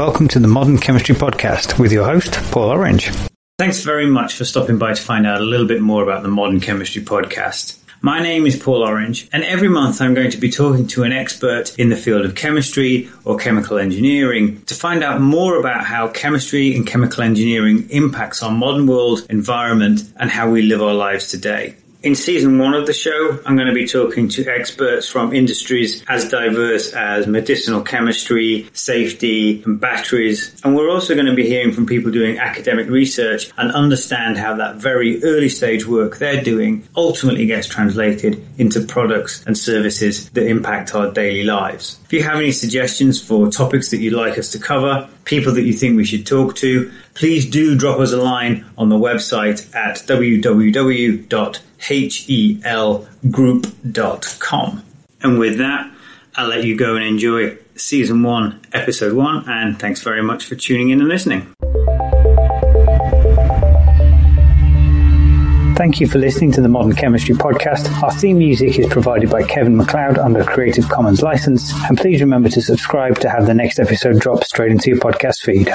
to the Modern Chemistry Podcast with your host, Paul Orange. Thanks very much for stopping by to find out a little bit more about the Modern Chemistry Podcast. My name is Paul Orange, and every month I'm going to be talking to an expert in the field of chemistry or chemical engineering to find out more about how chemistry and chemical engineering impacts our modern world, environment, and how we live our lives today. In season one of the show, I'm going to be talking to experts from industries as diverse as medicinal chemistry, safety, and batteries. And we're also going to be hearing from people doing academic research and understand how that very early stage work they're doing ultimately gets translated into products and services that impact our daily lives. If you have any suggestions for topics that you'd like us to cover, people that you think we should talk to, please do drop us a line on the website at www.helgroup.com. And with that, I'll let you go and enjoy season one, episode one, and thanks very much for tuning in and listening. Thank you for listening to the Modern Chemistry Podcast. Our theme music is provided by Kevin MacLeod under Creative Commons license. And please remember to subscribe to have the next episode drop straight into your podcast feed.